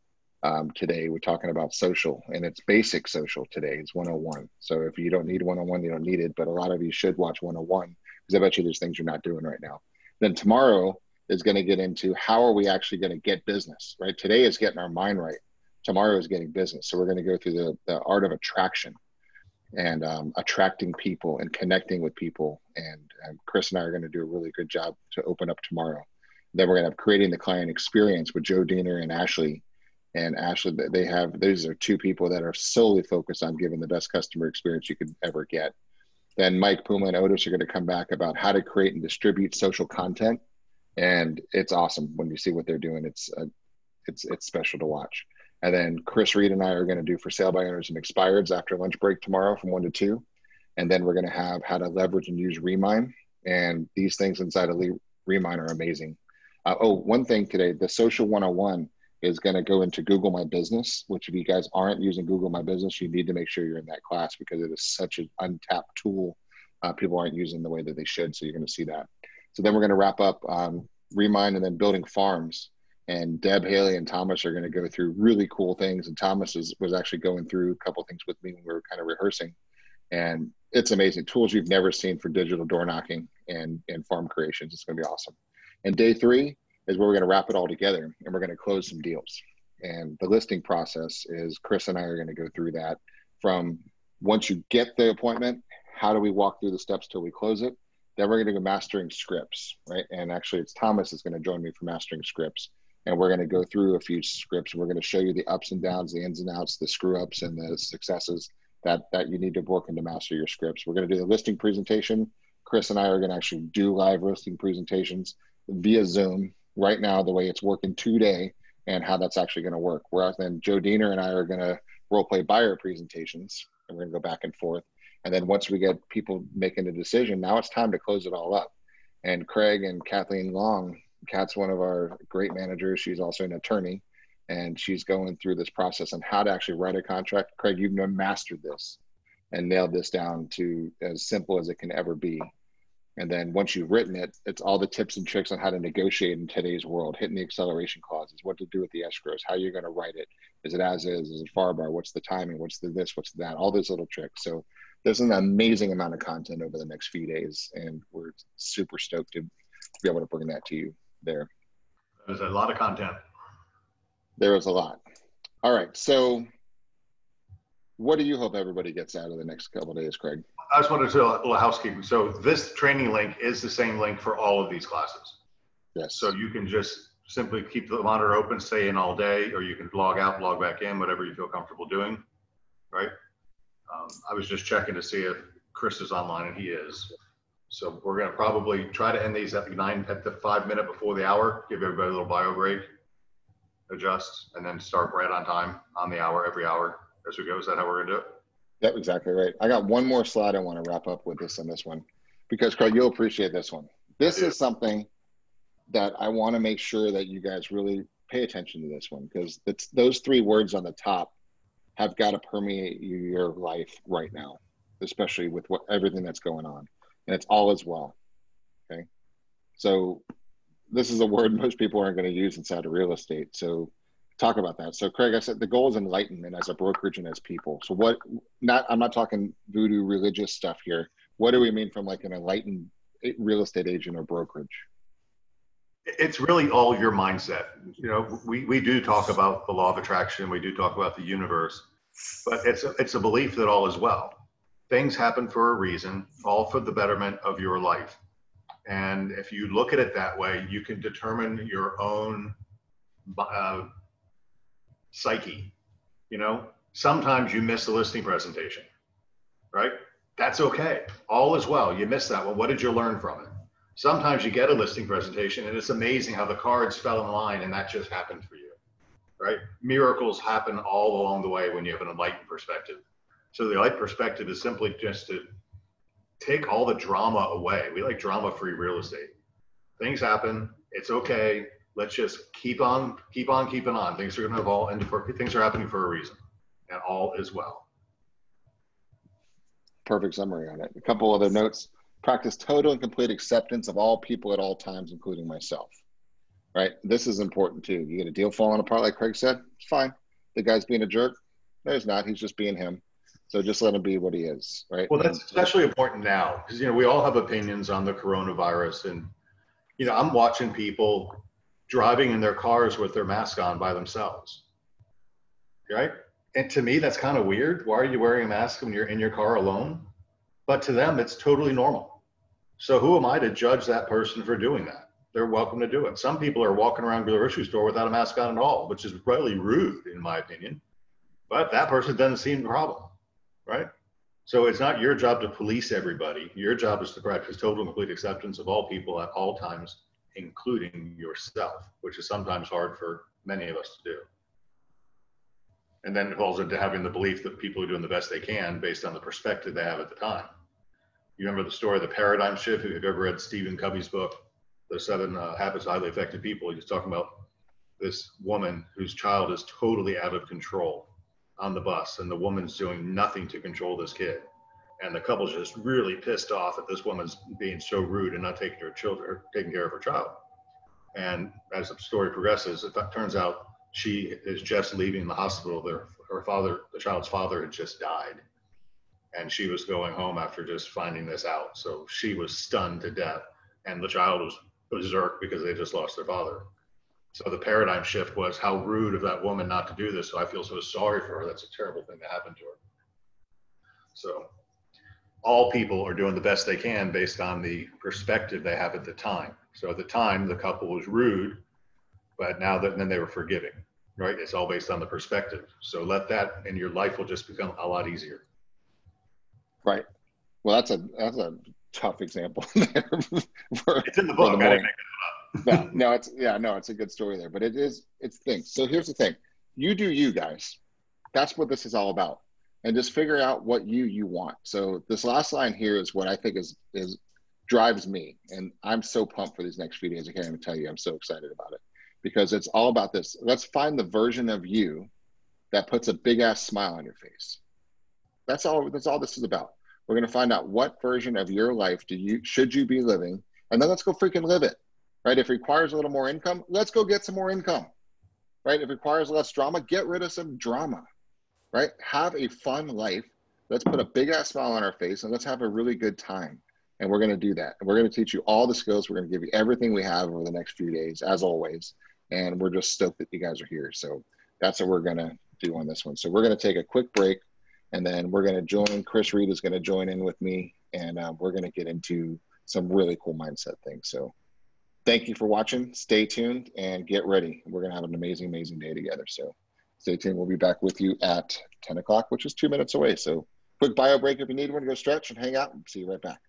Um, today we're talking about social and it's basic social today it's 101 so if you don't need 101 you don't need it but a lot of you should watch 101 because i bet you there's things you're not doing right now then tomorrow is going to get into how are we actually going to get business, right? Today is getting our mind right. Tomorrow is getting business. So we're going to go through the, the art of attraction and um, attracting people and connecting with people. And um, Chris and I are going to do a really good job to open up tomorrow. Then we're going to have creating the client experience with Joe Diener and Ashley. And Ashley, they have, these are two people that are solely focused on giving the best customer experience you could ever get. then Mike Puma and Otis are going to come back about how to create and distribute social content, and it's awesome when you see what they're doing. It's uh, it's it's special to watch. And then Chris Reed and I are going to do for sale by owners and expireds after lunch break tomorrow from one to two, and then we're going to have how to leverage and use Remine. And these things inside of Remine are amazing. Uh, oh, one thing today, the social 101 is going to go into Google My Business, which if you guys aren't using Google My Business, you need to make sure you're in that class because it is such an untapped tool. Uh, people aren't using the way that they should. So you're going to see that. So then we're going to wrap up um, Remine and then building farms. And Deb, Haley, and Thomas are going to go through really cool things. And Thomas is, was actually going through a couple things with me when we were kind of rehearsing. And it's amazing tools you've never seen for digital door knocking and, and farm creations. It's going to be awesome. And day three, is where we're going to wrap it all together and we're going to close some deals. And the listing process is Chris and I are going to go through that from once you get the appointment, how do we walk through the steps till we close it? Then we're going to go mastering scripts, right? And actually, it's Thomas is going to join me for mastering scripts. And we're going to go through a few scripts. And We're going to show you the ups and downs, the ins and outs, the screw ups, and the successes that that you need to work in to master your scripts. We're going to do the listing presentation. Chris and I are going to actually do live listing presentations via Zoom right now the way it's working today and how that's actually going to work. Whereas then Joe Diener and I are going to role play buyer presentations and we're going to go back and forth. And then once we get people making a decision, now it's time to close it all up. And Craig and Kathleen Long, Kat's one of our great managers. She's also an attorney and she's going through this process on how to actually write a contract. Craig, you've mastered this and nailed this down to as simple as it can ever be. And then once you've written it, it's all the tips and tricks on how to negotiate in today's world, hitting the acceleration clauses, what to do with the escrows, how you're going to write it. Is it as is? Is it far bar? What's the timing? What's the this? What's that? All those little tricks. So there's an amazing amount of content over the next few days, and we're super stoked to be able to bring that to you there. There's a lot of content. There is a lot. All right. So what do you hope everybody gets out of the next couple days, Craig? I just wanted to do a little housekeeping. So this training link is the same link for all of these classes. Yes. So you can just simply keep the monitor open, stay in all day, or you can log out, log back in, whatever you feel comfortable doing, right? Um, I was just checking to see if Chris is online, and he is. So we're going to probably try to end these at the nine, at the five minute before the hour, give everybody a little bio break, adjust, and then start right on time on the hour every hour as we go. Is that how we're going to do it? Yep, exactly right. I got one more slide I want to wrap up with this on this one because Craig, you'll appreciate this one. This is something that I want to make sure that you guys really pay attention to this one because it's those three words on the top have got to permeate your life right now, especially with what everything that's going on. And it's all as well. Okay. So this is a word most people aren't going to use inside of real estate. So talk about that. So, Craig, I said the goal is enlightenment as a brokerage and as people. So, what? Not I'm not talking voodoo religious stuff here. What do we mean from like an enlightened real estate agent or brokerage? It's really all your mindset. You know, we we do talk about the law of attraction. We do talk about the universe, but it's a, it's a belief that all is well. Things happen for a reason, all for the betterment of your life. And if you look at it that way, you can determine your own uh, psyche. You know, sometimes you miss the listing presentation, right? That's okay. All is well. You missed that one. What did you learn from it? Sometimes you get a listing presentation and it's amazing how the cards fell in line and that just happened for you, right? Miracles happen all along the way when you have an enlightened perspective. So the light perspective is simply just to take all the drama away. We like drama free real estate. Things happen. It's okay let's just keep on, keep on, keeping on. Things are going to evolve, and for, things are happening for a reason, and all is well. Perfect summary on it. A couple other notes: practice total and complete acceptance of all people at all times, including myself. Right. This is important too. You get a deal falling apart, like Craig said. It's fine. The guy's being a jerk. No, he's not. He's just being him. So just let him be what he is, right? Well, that's especially important now because you know we all have opinions on the coronavirus, and you know I'm watching people driving in their cars with their mask on by themselves. Right? And to me, that's kind of weird. Why are you wearing a mask when you're in your car alone? But to them, it's totally normal. So who am I to judge that person for doing that? They're welcome to do it. Some people are walking around the grocery store without a mask on at all, which is really rude, in my opinion. But that person doesn't seem the problem, right? So it's not your job to police everybody. Your job is to practice total and complete acceptance of all people at all times, including yourself, which is sometimes hard for many of us to do. And then it falls into having the belief that people are doing the best they can based on the perspective they have at the time. You remember the story of the paradigm shift? If you've ever read Stephen Covey's book, The Seven uh, Habits of Highly Effective People, he's talking about this woman whose child is totally out of control on the bus, and the woman's doing nothing to control this kid. And the couple's just really pissed off that this woman's being so rude and not taking her children, taking care of her child. And as the story progresses, it turns out she is just leaving the hospital. Her father, the child's father, had just died, and she was going home after just finding this out. So she was stunned to death, and the child was berserk because they just lost their father. So the paradigm shift was how rude of that woman not to do this. So I feel so sorry for her. That's a terrible thing to happen to her. So all people are doing the best they can based on the perspective they have at the time. So at the time, the couple was rude, but now that then they were forgiving, right? It's all based on the perspective. So let that, and your life will just become a lot easier. Right. Well, that's a that's a tough example. for, it's in the book. The no, no, it's yeah, no, it's a good story there, but it is it's things. So here's the thing: you do you guys. That's what this is all about, and just figure out what you you want. So this last line here is what I think is is drives me, and I'm so pumped for these next few days. I can't even tell you. I'm so excited about it because it's all about this. Let's find the version of you that puts a big ass smile on your face. That's all. That's all this is about. We're going to find out what version of your life do you should you be living, and then let's go freaking live it right? If it requires a little more income, let's go get some more income, right? If it requires less drama, get rid of some drama, right? Have a fun life. Let's put a big ass smile on our face and let's have a really good time. And we're going to do that. And we're going to teach you all the skills. We're going to give you everything we have over the next few days, as always. And we're just stoked that you guys are here. So that's what we're going to do on this one. So we're going to take a quick break and then we're going to join. Chris Reed is going to join in with me and um, we're going to get into some really cool mindset things. So thank you for watching. Stay tuned and get ready. We're going to have an amazing, amazing day together. So stay tuned. We'll be back with you at 10 o'clock, which is two minutes away. So quick bio break if you need one, go stretch and hang out and see you right back.